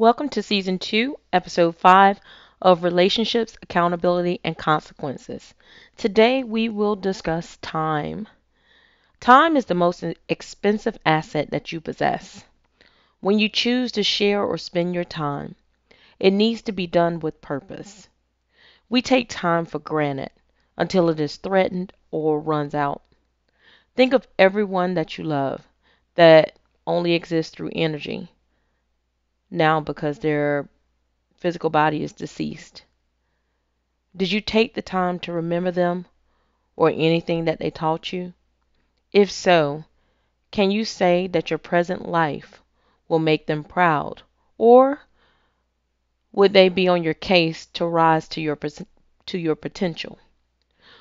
Welcome to Season 2, Episode 5 of Relationships, Accountability, and Consequences. Today we will discuss time. Time is the most expensive asset that you possess. When you choose to share or spend your time, it needs to be done with purpose. We take time for granted until it is threatened or runs out. Think of everyone that you love that only exists through energy now because their physical body is deceased. Did you take the time to remember them or anything that they taught you? If so, can you say that your present life will make them proud? Or would they be on your case to rise to your, to your potential?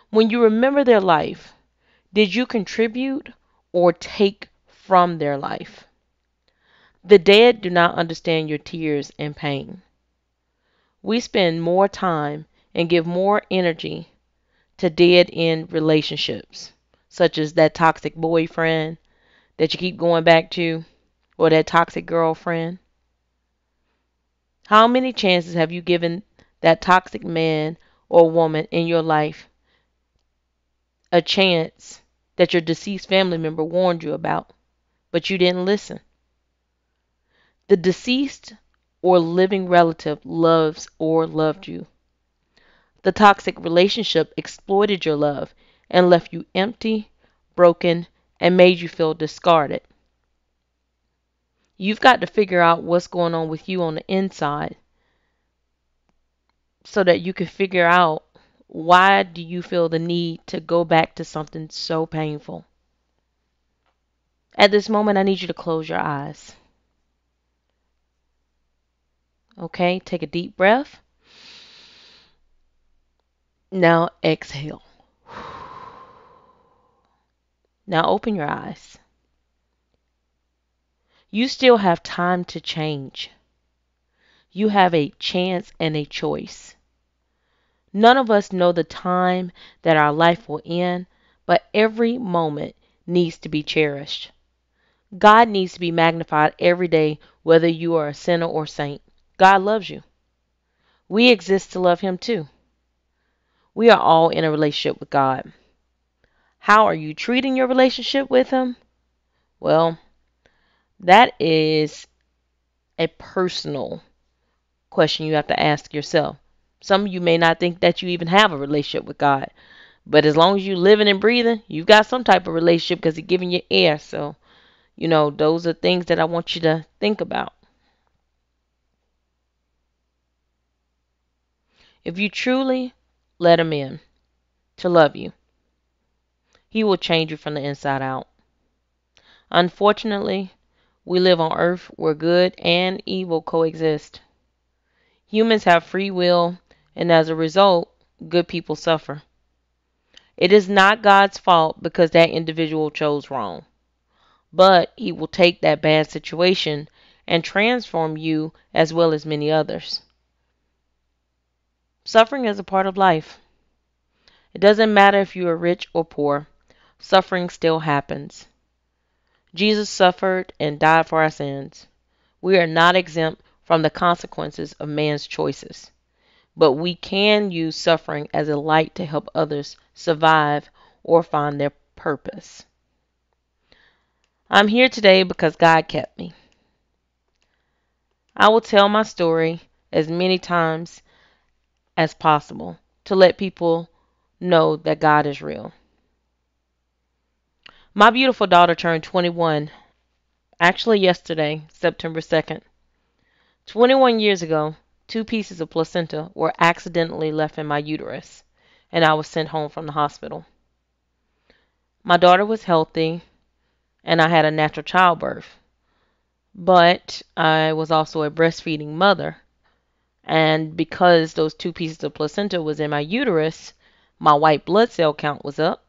When you remember their life, did you contribute or take from their life? The dead do not understand your tears and pain. We spend more time and give more energy to dead end relationships, such as that toxic boyfriend that you keep going back to, or that toxic girlfriend. How many chances have you given that toxic man or woman in your life a chance that your deceased family member warned you about, but you didn't listen? The deceased or living relative loves or loved you. The toxic relationship exploited your love and left you empty, broken, and made you feel discarded. You've got to figure out what's going on with you on the inside so that you can figure out why do you feel the need to go back to something so painful. At this moment, I need you to close your eyes. Okay, take a deep breath. Now exhale. Now open your eyes. You still have time to change. You have a chance and a choice. None of us know the time that our life will end, but every moment needs to be cherished. God needs to be magnified every day, whether you are a sinner or saint. God loves you. We exist to love Him too. We are all in a relationship with God. How are you treating your relationship with Him? Well, that is a personal question you have to ask yourself. Some of you may not think that you even have a relationship with God. But as long as you're living and breathing, you've got some type of relationship because He's giving you air. So, you know, those are things that I want you to think about. If you truly let Him in to love you, He will change you from the inside out. Unfortunately, we live on earth where good and evil coexist. Humans have free will, and as a result, good people suffer. It is not God's fault because that individual chose wrong. But He will take that bad situation and transform you as well as many others. Suffering is a part of life. It doesn't matter if you are rich or poor, suffering still happens. Jesus suffered and died for our sins. We are not exempt from the consequences of man's choices, but we can use suffering as a light to help others survive or find their purpose. I'm here today because God kept me. I will tell my story as many times as possible to let people know that God is real. My beautiful daughter turned 21 actually yesterday, September 2nd. 21 years ago, two pieces of placenta were accidentally left in my uterus, and I was sent home from the hospital. My daughter was healthy, and I had a natural childbirth, but I was also a breastfeeding mother and because those two pieces of placenta was in my uterus, my white blood cell count was up.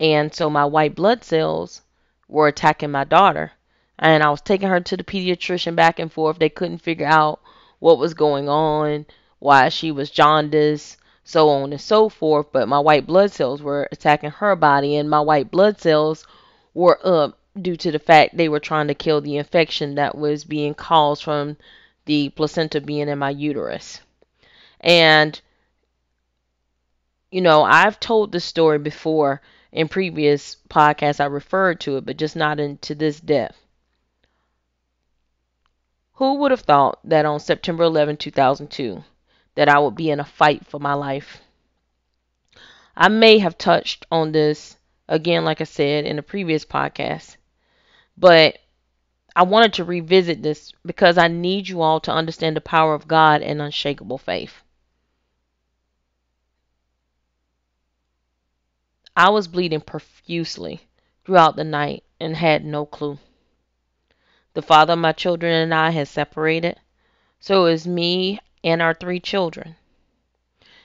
And so my white blood cells were attacking my daughter. And I was taking her to the pediatrician back and forth. They couldn't figure out what was going on, why she was jaundiced, so on and so forth. But my white blood cells were attacking her body, and my white blood cells were up due to the fact they were trying to kill the infection that was being caused from the placenta being in my uterus. And, you know, I've told this story before in previous podcasts. I referred to it, but just not into this depth. Who would have thought that on September 11, 2002, that I would be in a fight for my life? I may have touched on this again, like I said in a previous podcast, but I wanted to revisit this because I need you all to understand the power of God and unshakable faith. I was bleeding profusely throughout the night and had no clue. The father of my children and I had separated, so it was me and our three children.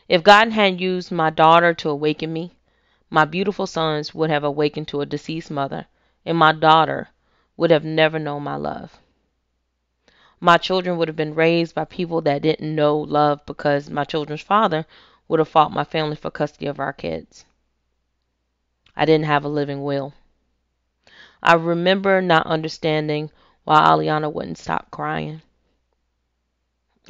If God had used my daughter to awaken me, my beautiful sons would have awakened to a deceased mother, and my daughter would have never known my love. My children would have been raised by people that didn't know love because my children's father would have fought my family for custody of our kids. I didn't have a living will. I remember not understanding why Aliana wouldn't stop crying.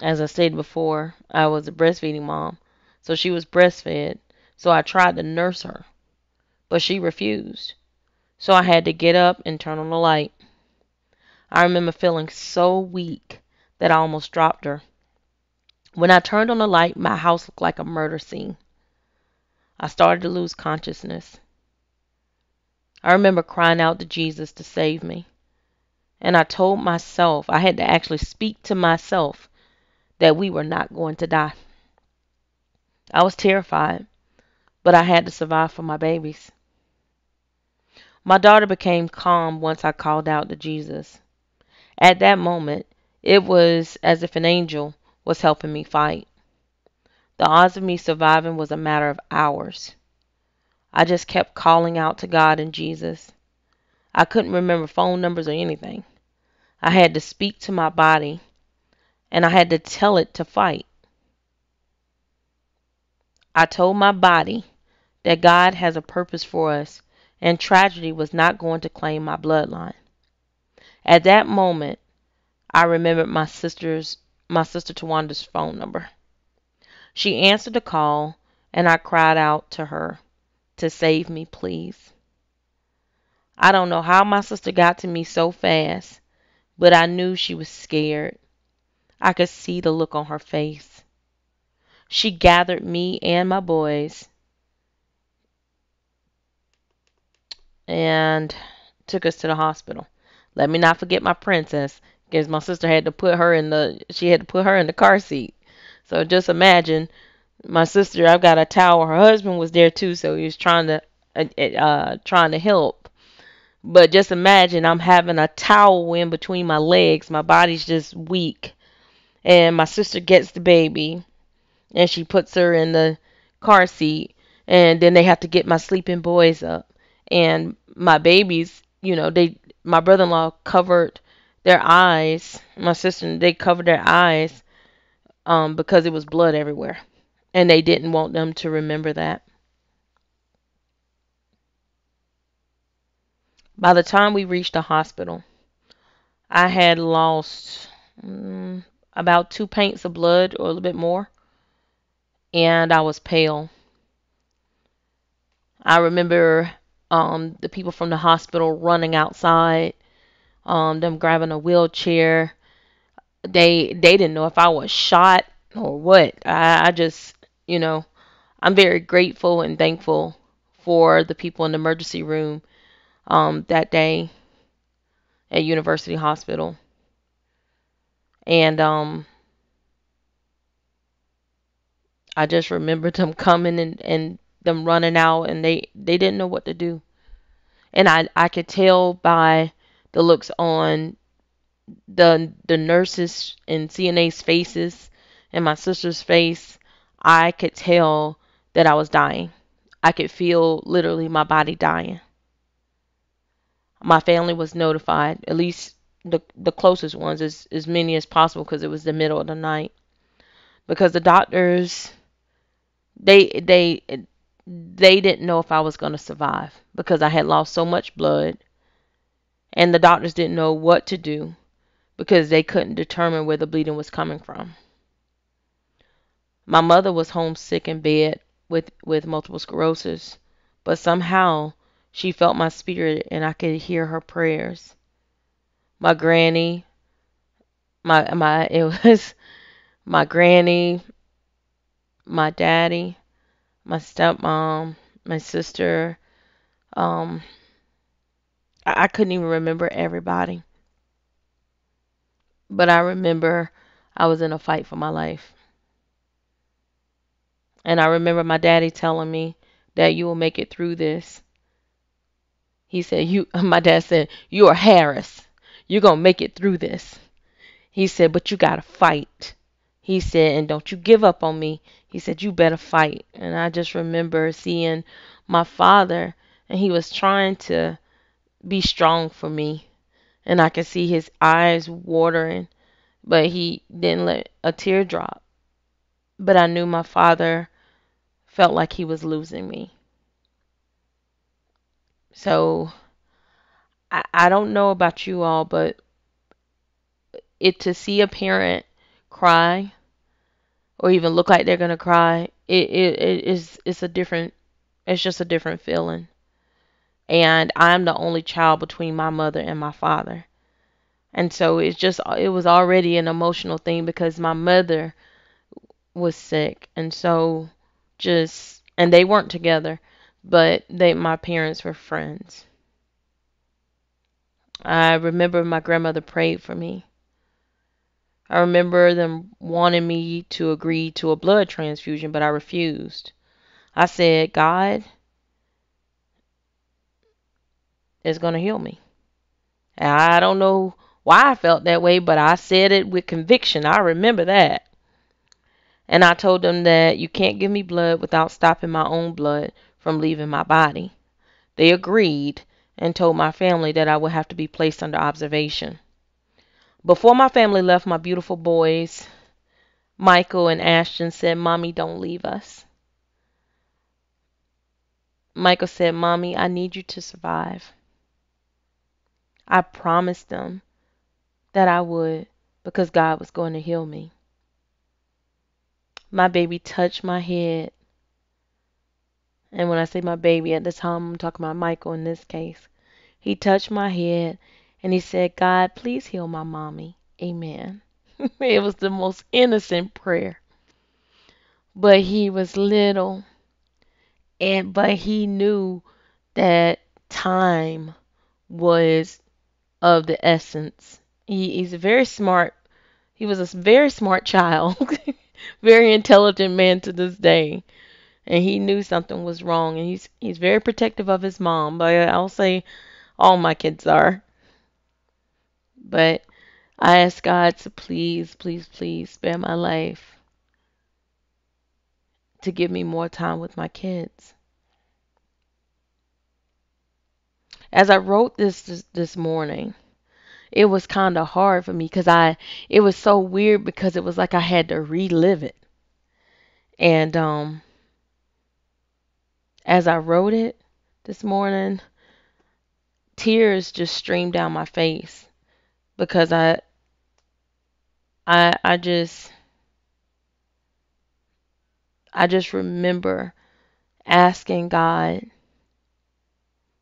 As I stated before, I was a breastfeeding mom, so she was breastfed, so I tried to nurse her, but she refused. So I had to get up and turn on the light. I remember feeling so weak that I almost dropped her. When I turned on the light, my house looked like a murder scene. I started to lose consciousness. I remember crying out to Jesus to save me. And I told myself, I had to actually speak to myself that we were not going to die. I was terrified, but I had to survive for my babies. My daughter became calm once I called out to Jesus. At that moment, it was as if an angel was helping me fight. The odds of me surviving was a matter of hours. I just kept calling out to God and Jesus. I couldn't remember phone numbers or anything. I had to speak to my body, and I had to tell it to fight. I told my body that God has a purpose for us and tragedy was not going to claim my bloodline. At that moment, I remembered my sister's my sister Tawanda's phone number. She answered the call and I cried out to her to save me, please. I don't know how my sister got to me so fast, but I knew she was scared. I could see the look on her face. She gathered me and my boys and took us to the hospital. Let me not forget my princess, because my sister had to put her in the she had to put her in the car seat. So just imagine my sister. I've got a towel. Her husband was there too, so he was trying to uh, uh trying to help. But just imagine I'm having a towel in between my legs. My body's just weak. And my sister gets the baby and she puts her in the car seat. And then they have to get my sleeping boys up and my babies, you know, they my brother-in-law covered their eyes. My sister, they covered their eyes um, because it was blood everywhere, and they didn't want them to remember that. By the time we reached the hospital, I had lost um, about two pints of blood or a little bit more, and I was pale. I remember um, the people from the hospital running outside, um, them grabbing a wheelchair. They they didn't know if I was shot or what. I, I just you know I'm very grateful and thankful for the people in the emergency room um, that day at University Hospital. And um, I just remembered them coming and, and them running out and they they didn't know what to do. And i i could tell by the looks on the the nurses and cna's faces and my sister's face i could tell that i was dying. I could feel literally my body dying. My family was notified. At least the the closest ones as as many as possible because it was the middle of the night. Because the doctors they they they didn't know if I was going to survive because I had lost so much blood and the doctors didn't know what to do because they couldn't determine where the bleeding was coming from. My mother was homesick in bed with, with multiple sclerosis, but somehow she felt my spirit and I could hear her prayers. My granny, my my it was my granny, my daddy, my stepmom, my sister, um I, I couldn't even remember everybody. But I remember I was in a fight for my life. And I remember my daddy telling me that you will make it through this. He said, "You." My dad said, "You are Harris. You're gonna make it through this." He said, "But you gotta fight." He said, "And don't you give up on me." He said, "You better fight." And I just remember seeing my father, and he was trying to be strong for me, and I could see his eyes watering, but he didn't let a tear drop. But I knew my father felt like he was losing me. So I, I don't know about you all, but it to see a parent cry or even look like they're gonna cry, it, it, it is it's a different it's just a different feeling. And I'm the only child between my mother and my father. And so it's just it was already an emotional thing because my mother was sick and so just and they weren't together, but they my parents were friends. I remember my grandmother prayed for me. I remember them wanting me to agree to a blood transfusion, but I refused. I said, God is going to heal me. And I don't know why I felt that way, but I said it with conviction. I remember that. And I told them that you can't give me blood without stopping my own blood from leaving my body. They agreed and told my family that I would have to be placed under observation. Before my family left, my beautiful boys, Michael and Ashton, said, Mommy, don't leave us. Michael said, Mommy, I need you to survive. I promised them that I would because God was going to heal me. My baby touched my head. And when I say my baby, at the time I'm talking about Michael in this case. He touched my head and he said, God, please heal my mommy. Amen. it was the most innocent prayer. But he was little. And but he knew that time was of the essence. He, he's a very smart he was a very smart child. very intelligent man to this day. And he knew something was wrong and he's he's very protective of his mom, but I'll say all my kids are. But I ask God to please, please, please spare my life to give me more time with my kids. As I wrote this this, this morning, it was kind of hard for me because I it was so weird because it was like I had to relive it. And um as I wrote it this morning, tears just streamed down my face because I I I just I just remember asking God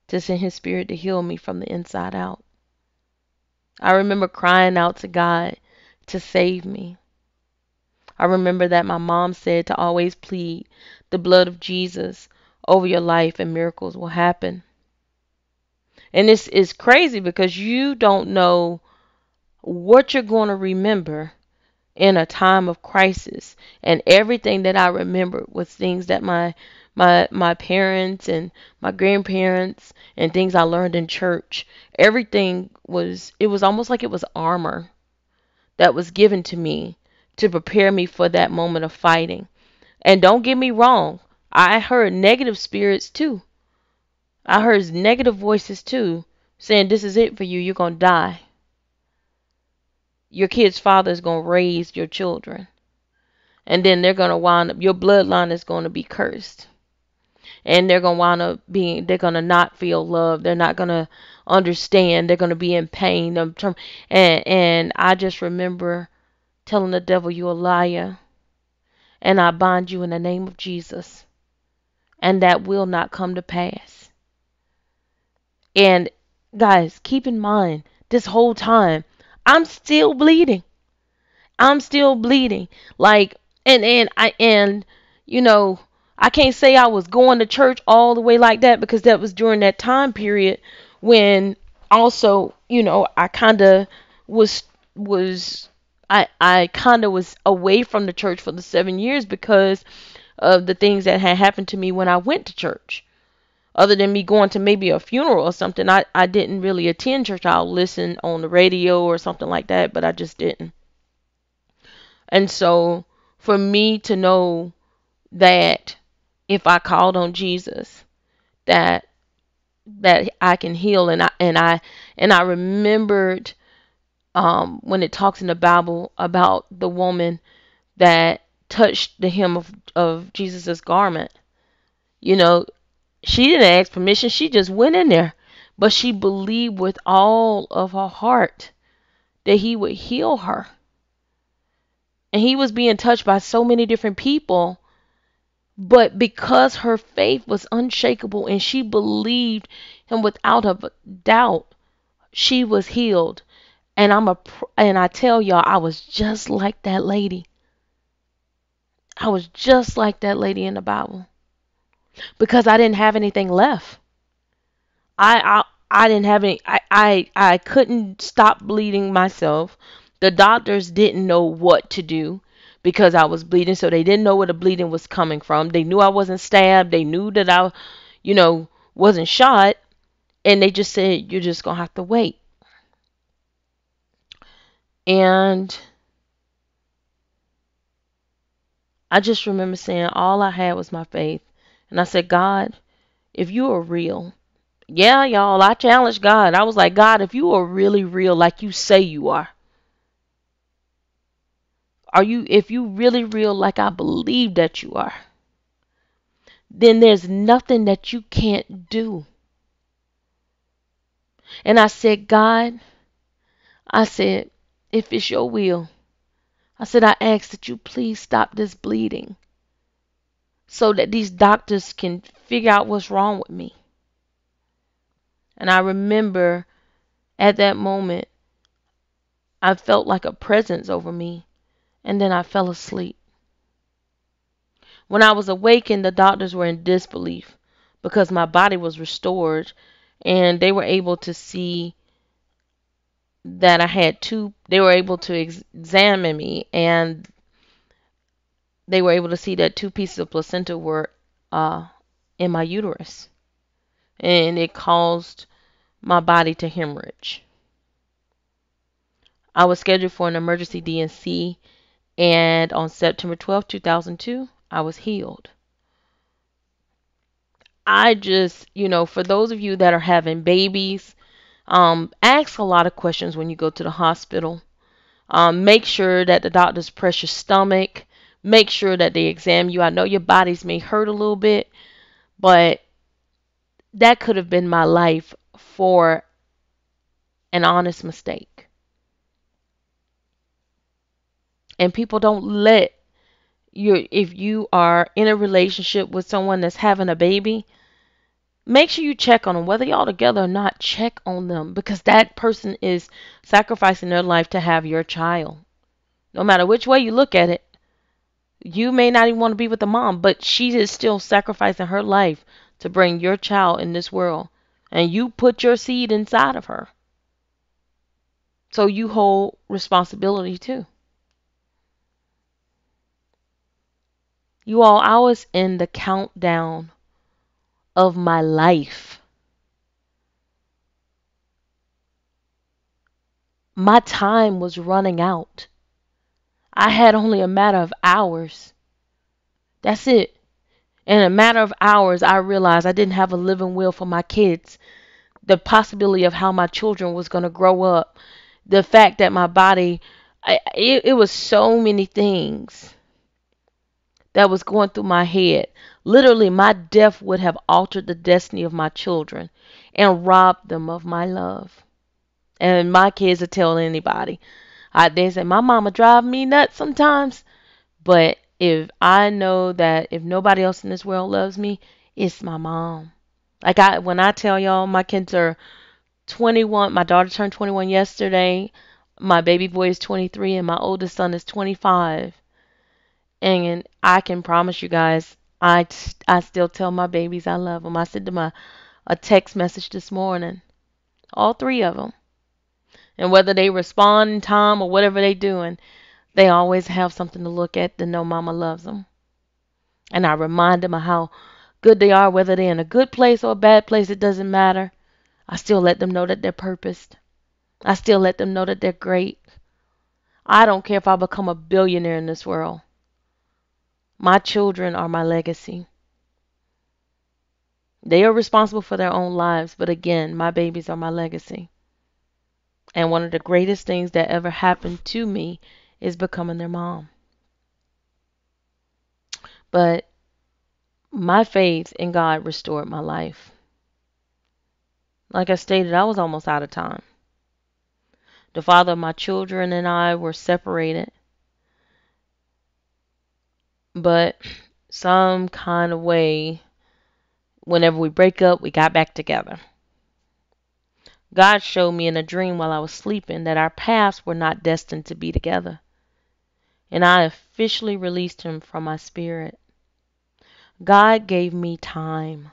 to send his spirit to heal me from the inside out. I remember crying out to God to save me. I remember that my mom said to always plead the blood of Jesus over your life and miracles will happen. And this is crazy because you don't know what you're going to remember in a time of crisis. And everything that I remembered was things that my my my parents and my grandparents and things I learned in church. Everything was it was almost like it was armor that was given to me to prepare me for that moment of fighting. And don't get me wrong, I heard negative spirits too. I heard negative voices too saying this is it for you, you're going to die. Your kid's father is going to raise your children. And then they're going to wind up your bloodline is going to be cursed and they're gonna wind up being they're gonna not feel love they're not gonna understand. They're going to be in pain. And and I just remember telling the devil, you're a liar," and I bind you in the name of Jesus, and that will not come to pass. And guys, keep in mind this whole time I'm still bleeding. I'm still bleeding. Like and and I and you know I can't say I was going to church all the way like that because that was during that time period when also you know I kind of was was I I kind of was away from the church for the seven years because of the things that had happened to me when I went to church. Other than me going to maybe a funeral or something, I, I didn't really attend church. I'll listen on the radio or something like that, but I just didn't. And so for me to know that if I called on Jesus, that that I can heal and I and I and I remembered um, when it talks in the Bible about the woman that touched the hem of, of Jesus's garment. You know, she didn't ask permission, she just went in there. But she believed with all of her heart that he would heal her. And he was being touched by so many different people. But because her faith was unshakable and she believed him without a doubt, she was healed. And I'm a and I tell y'all I was just like that lady. I was just like that lady in the Bible. Because I didn't have anything left. I I I didn't have any I I, I couldn't stop bleeding myself. The doctors didn't know what to do because I was bleeding, so they didn't know where the bleeding was coming from. They knew I wasn't stabbed. They knew that I, you know, wasn't shot, and they just said you're just gonna have to wait. And I just remember saying all I had was my faith, and I said, God, if you are real, yeah, y'all, I challenged God. I was like, God, if you are really real, like you say you are are you if you really real like I believe that you are, then there's nothing that you can't do. And I said, God, I said, if it's your will, I said, I ask that you please stop this bleeding so that these doctors can figure out what's wrong with me. And I remember at that moment, I felt like a presence over me and then I fell asleep. When I was awakened, the doctors were in disbelief because my body was restored and they were able to see that I had two, they were able to ex- examine me and they were able to see that two pieces of placenta were uh, in my uterus and it caused my body to hemorrhage. I was scheduled for an emergency D&C on September 12, 2002, I was healed. I just, you know, for those of you that are having babies, um, ask a lot of questions when you go to the hospital. Um, make sure that the doctors press your stomach. Make sure that they examine you. I know your bodies may hurt a little bit, but that could have been my life for an honest mistake. and people don't let you if you are in a relationship with someone that's having a baby make sure you check on them whether y'all together or not check on them because that person is sacrificing their life to have your child no matter which way you look at it you may not even want to be with the mom but she is still sacrificing her life to bring your child in this world and you put your seed inside of her so you hold responsibility too You all, I was in the countdown of my life. My time was running out. I had only a matter of hours. That's it. In a matter of hours, I realized I didn't have a living will for my kids. The possibility of how my children was going to grow up. The fact that my body, I, it, it was so many things that was going through my head. Literally, my death would have altered the destiny of my children. and robbed them of my love. And my kids will tell anybody. I, they say, my mama drive me nuts sometimes. But if I know that if nobody else in this world loves me, it's my mom. Like I, when I tell y'all, my kids are 21. My daughter turned 21 yesterday. My baby boy is 23, and my oldest son is 25. And I can promise you guys, I, I still tell my babies I love them. I sent them a, a text message this morning. All three of them. And whether they respond in time or whatever they doing, they always have something to look at to know mama loves them. And I remind them of how good they are, whether they're in a good place or a bad place, it doesn't matter. I still let them know that they're purposed. I still let them know that they're great. I don't care if I become a billionaire in this world. My children are my legacy. They are responsible for their own lives, but again, my babies are my legacy. And one of the greatest things that ever happened to me is becoming their mom. But my faith in God restored my life. Like I stated, I was almost out of time. The father of my children and I were separated but some kind of way, whenever we break up, we got back together. God showed me in a dream while I was sleeping that our paths were not destined to be together. And I officially released him from my spirit. God gave me time.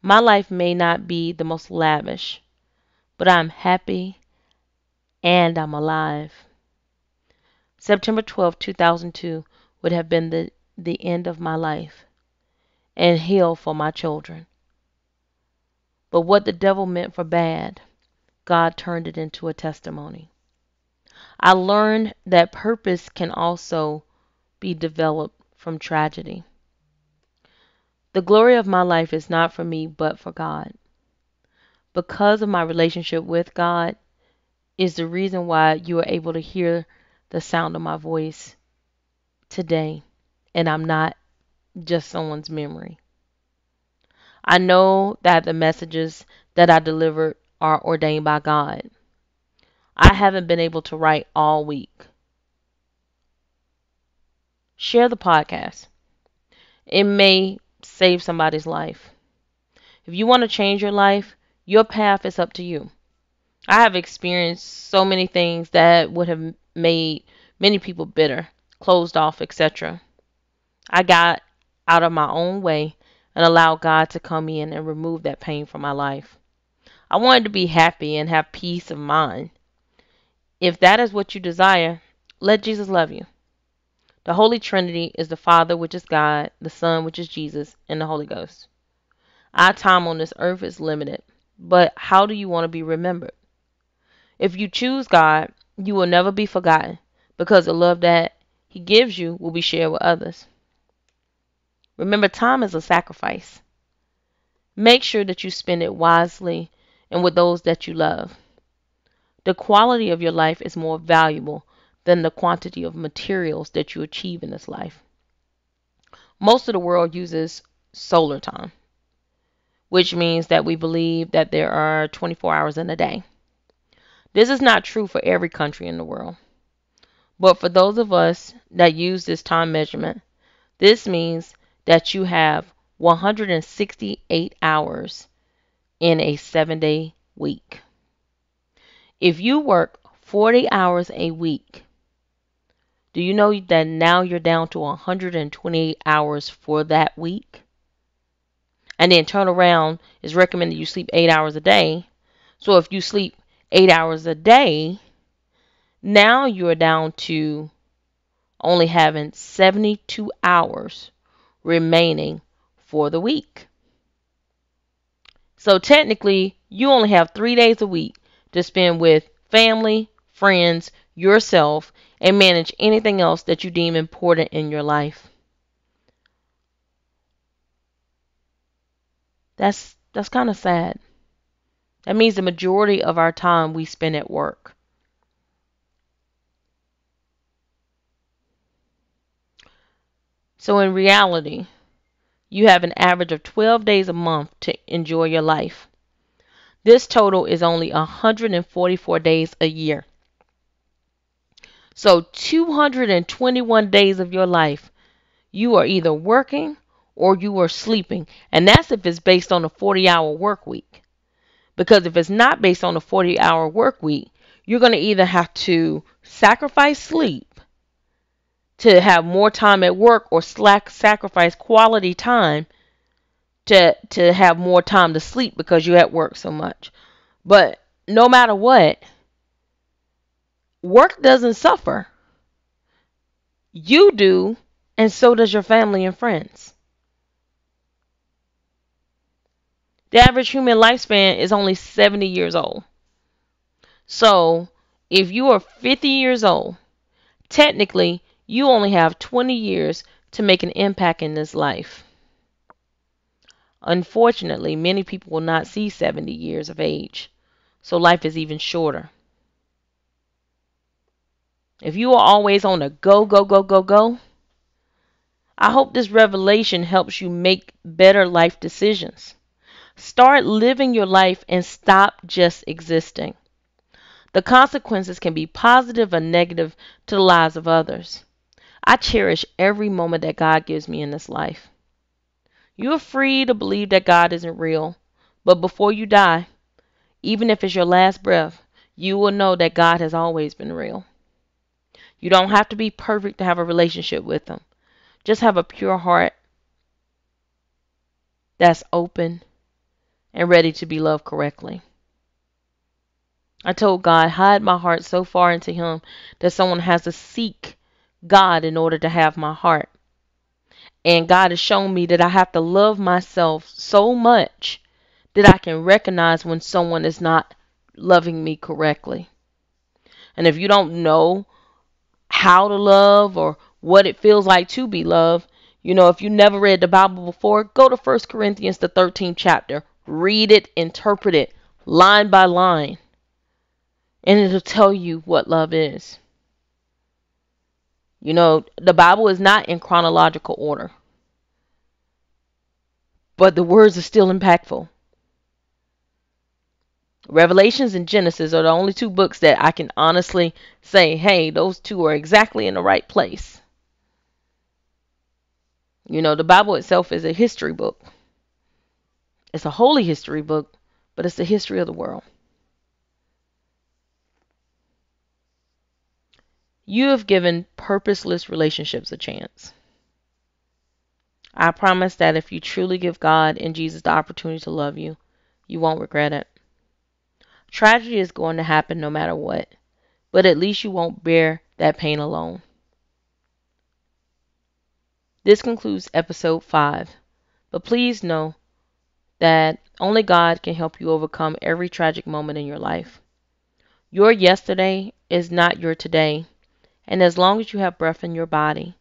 My life may not be the most lavish, but I'm happy and I'm alive. September 12, 2002 would have been the, the end of my life and hell for my children. But what the devil meant for bad, God turned it into a testimony. I learned that purpose can also be developed from tragedy. The glory of my life is not for me, but for God. Because of my relationship with God is the reason why you are able to hear the sound of my voice today, and I'm not just someone's memory. I know that the messages that I delivered are ordained by God. I haven't been able to write all week. Share the podcast. It may save somebody's life. If you want to change your life, your path is up to you. I have experienced so many things that would have made many people bitter closed off, etc. I got out of my own way and allow God to come in and remove that pain from my life. I wanted to be happy and have peace of mind. If that is what you desire, let Jesus love you. The Holy Trinity is the Father, which is God, the Son, which is Jesus, and the Holy Ghost. Our time on this earth is limited, but how do you want to be remembered? If you choose God, you will never be forgotten because the love that he gives you will be shared with others. Remember, time is a sacrifice. Make sure that you spend it wisely and with those that you love. The quality of your life is more valuable than the quantity of materials that you achieve in this life. Most of the world uses solar time, which means that we believe that there are 24 hours in a day. This is not true for every country in the world. But for those of us that use this time measurement, this means that you have 168 hours in a seven day week. If you work 40 hours a week, do you know that now you're down to 128 hours for that week? And then turn around is recommended you sleep eight hours a day. So if you sleep eight hours a day, now you're down to only having 72 hours remaining for the week. So technically, you only have three days a week to spend with family, friends, yourself, and manage anything else that you deem important in your life. That's that's kind of sad. That means the majority of our time we spend at work. So in reality, you have an average of 12 days a month to enjoy your life. This total is only 144 days a year. So 221 days of your life, you are either working or you are sleeping. And that's if it's based on a 40 hour work week. Because if it's not based on a 40 hour work week, you're going to either have to sacrifice sleep to have more time at work or slack sacrifice quality time to to have more time to sleep because you're at work so much. But no matter what, work doesn't suffer. You do, and so does your family and friends. The average human lifespan is only 70 years old. So, if you are 50 years old, technically you only have 20 years to make an impact in this life. Unfortunately, many people will not see 70 years of age, so life is even shorter. If you are always on a go, go, go, go, go, I hope this revelation helps you make better life decisions. Start living your life and stop just existing. The consequences can be positive or negative to the lives of others. I cherish every moment that God gives me in this life. You're free to believe that God isn't real, but before you die, even if it's your last breath, you will know that God has always been real. You don't have to be perfect to have a relationship with Him. Just have a pure heart that's open and ready to be loved correctly. I told God, hide my heart so far into Him that someone has to seek God in order to have my heart. And God has shown me that I have to love myself so much that I can recognize when someone is not loving me correctly. And if you don't know how to love or what it feels like to be loved, you know, if you never read the Bible before, go to 1 Corinthians, the 13th chapter. Read it, interpret it line by line, and it'll tell you what love is. You know, the Bible is not in chronological order, but the words are still impactful. Revelations and Genesis are the only two books that I can honestly say, hey, those two are exactly in the right place. You know, the Bible itself is a history book. It's a holy history book, but it's the history of the world. You have given purposeless relationships a chance. I promise that if you truly give God and Jesus the opportunity to love you, you won't regret it. Tragedy is going to happen no matter what, but at least you won't bear that pain alone. This concludes episode 5, but please know that only God can help you overcome every tragic moment in your life. Your yesterday is not your today, and as long as you have breath in your body,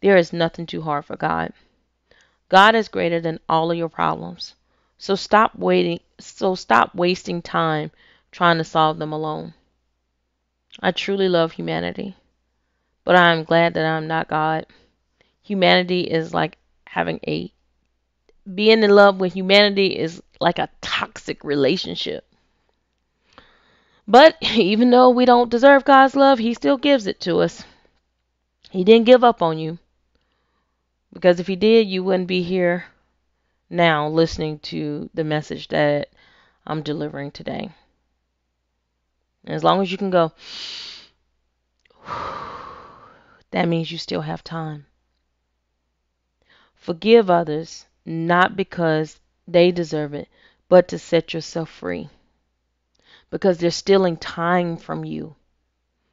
there is nothing too hard for God. God is greater than all of your problems. So stop waiting so stop wasting time trying to solve them alone. I truly love humanity, but I am glad that I'm not God. Humanity is like having a being in love with humanity is like a toxic relationship. But even though we don't deserve God's love, He still gives it to us. He didn't give up on you. Because if He did, you wouldn't be here now listening to the message that I'm delivering today. As long as you can go, that means you still have time. Forgive others, not because they deserve it, but to set yourself free because they're stealing time from you.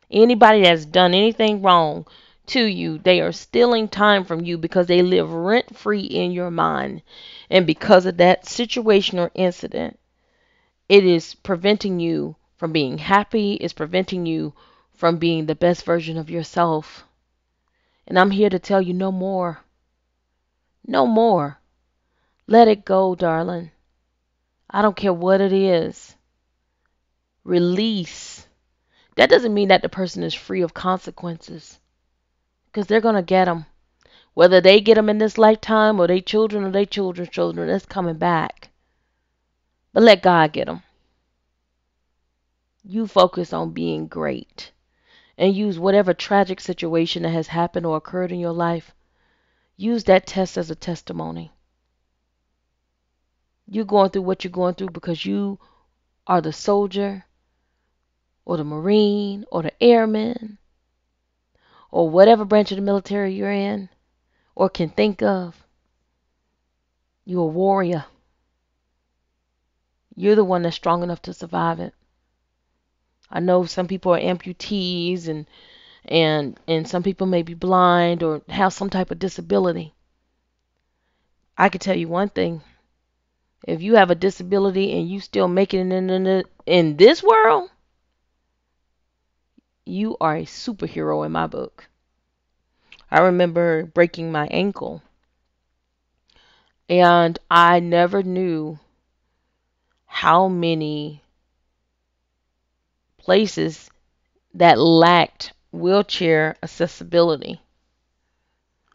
Anybody that's done anything wrong to you, they are stealing time from you because they live rent free in your mind. And because of that situation or incident, it is preventing you from being happy, it's preventing you from being the best version of yourself. And I'm here to tell you no more. No more. Let it go, darling. I don't care what it is release. That doesn't mean that the person is free of consequences because they're going to get them. Whether they get them in this lifetime or they children or they children's children, it's coming back. But let God get them. you focus on being great and use whatever tragic situation that has happened or occurred in your life, use that test as a testimony. You're going through what you're going through because you are the soldier or the Marine or the airman or whatever branch of the military you're in or can think of. You're a warrior. You're the one that's strong enough to survive it. I know some people are amputees and and and some people may be blind or have some type of disability. I can tell you one thing. If you have a disability and you still make it in, in, in this world, you are a superhero in my book. I remember breaking my ankle. And I never knew how many places that lacked wheelchair accessibility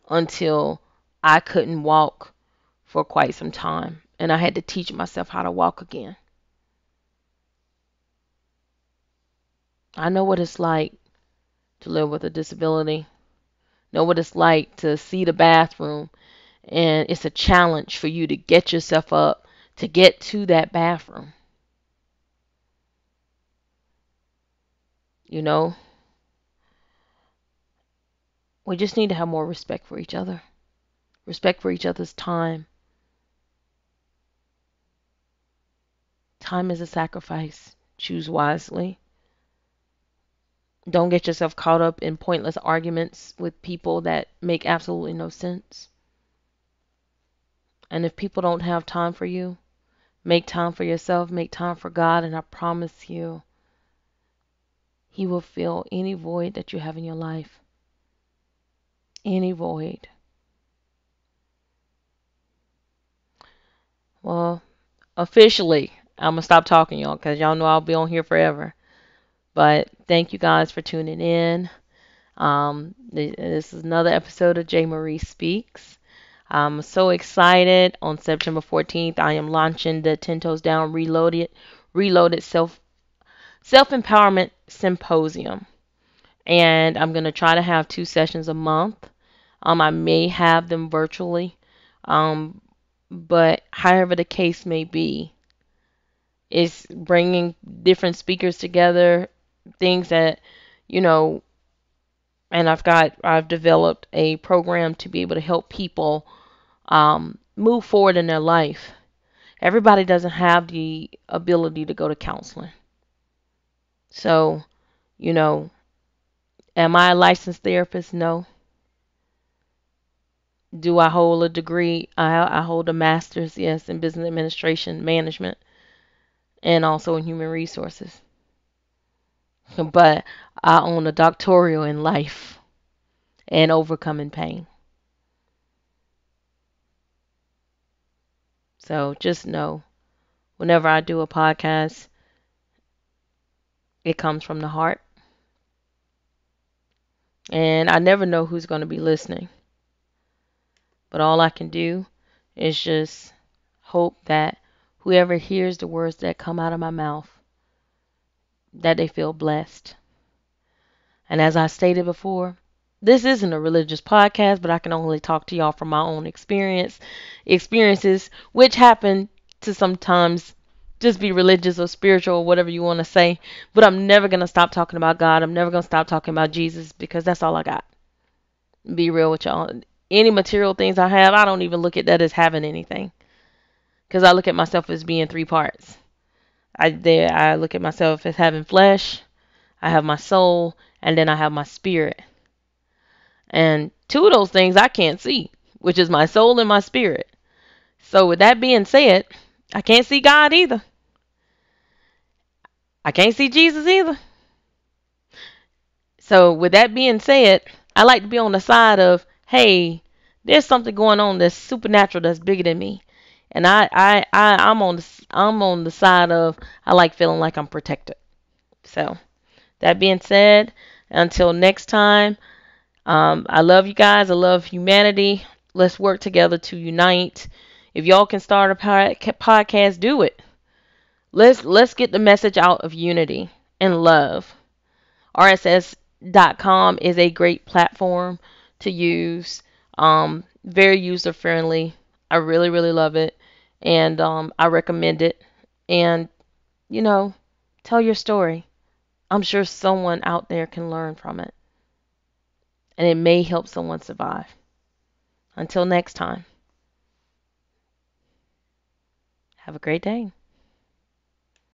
until I couldn't walk for quite some time and I had to teach myself how to walk again. I know what it's like to live with a disability. Know what it's like to see the bathroom and it's a challenge for you to get yourself up to get to that bathroom. You know, we just need to have more respect for each other, respect for each other's time. Time is a sacrifice. Choose wisely. Don't get yourself caught up in pointless arguments with people that make absolutely no sense. And if people don't have time for you, make time for yourself, make time for God, and I promise you, He will fill any void that you have in your life. Any void. Well, officially, I'm going to stop talking, y'all, because y'all know I'll be on here forever. But thank you guys for tuning in. Um, this is another episode of J. Marie Speaks. I'm so excited. On September 14th, I am launching the Ten Toes Down Reloaded, Reloaded Self Self Empowerment Symposium, and I'm gonna try to have two sessions a month. Um, I may have them virtually, um, but however the case may be, it's bringing different speakers together, things that you know and I've got I've developed a program to be able to help people um, move forward in their life. Everybody doesn't have the ability to go to counseling. So, you know, am I a licensed therapist? No. Do I hold a degree? I, I hold a master's, yes, in business administration management and also in human resources. But I own a doctoral in life and overcoming pain. So just know whenever I do a podcast, it comes from the heart. And I never know who's going to be listening. But all I can do is just hope that whoever hears the words that come out of my mouth that they feel blessed. And as I stated before, this isn't a religious podcast, but I can only talk to y'all from my own experience, experiences, which happen to sometimes just be religious or spiritual or whatever you want to say. But I'm never going to stop talking about God. I'm never going to stop talking about Jesus because that's all I got. Be real with y'all. Any material things I have, I don't even look at that as having anything. Because I look at myself as being three parts. I there I look at myself as having flesh, I have my soul, and then I have my spirit. And two of those things I can't see, which is my soul and my spirit. So with that being said, I can't see God either. I can't see Jesus either. So with that being said, I like to be on the side of, hey, there's something going on that's supernatural that's bigger than me and I, I, I I'm on the I'm on the side of I like feeling like I'm protected. So, that being said, until next time, um, I love you guys. I love humanity. Let's work together to unite. If y'all can start a podcast, do it. Let's let's get the message out of unity and love. RSS.com is a great platform to use. Um, very user friendly. I really, really love it. And um, I recommend it. And, you know, tell your story. I'm sure someone out there can learn from it. And it may help someone survive. Until next time, have a great day.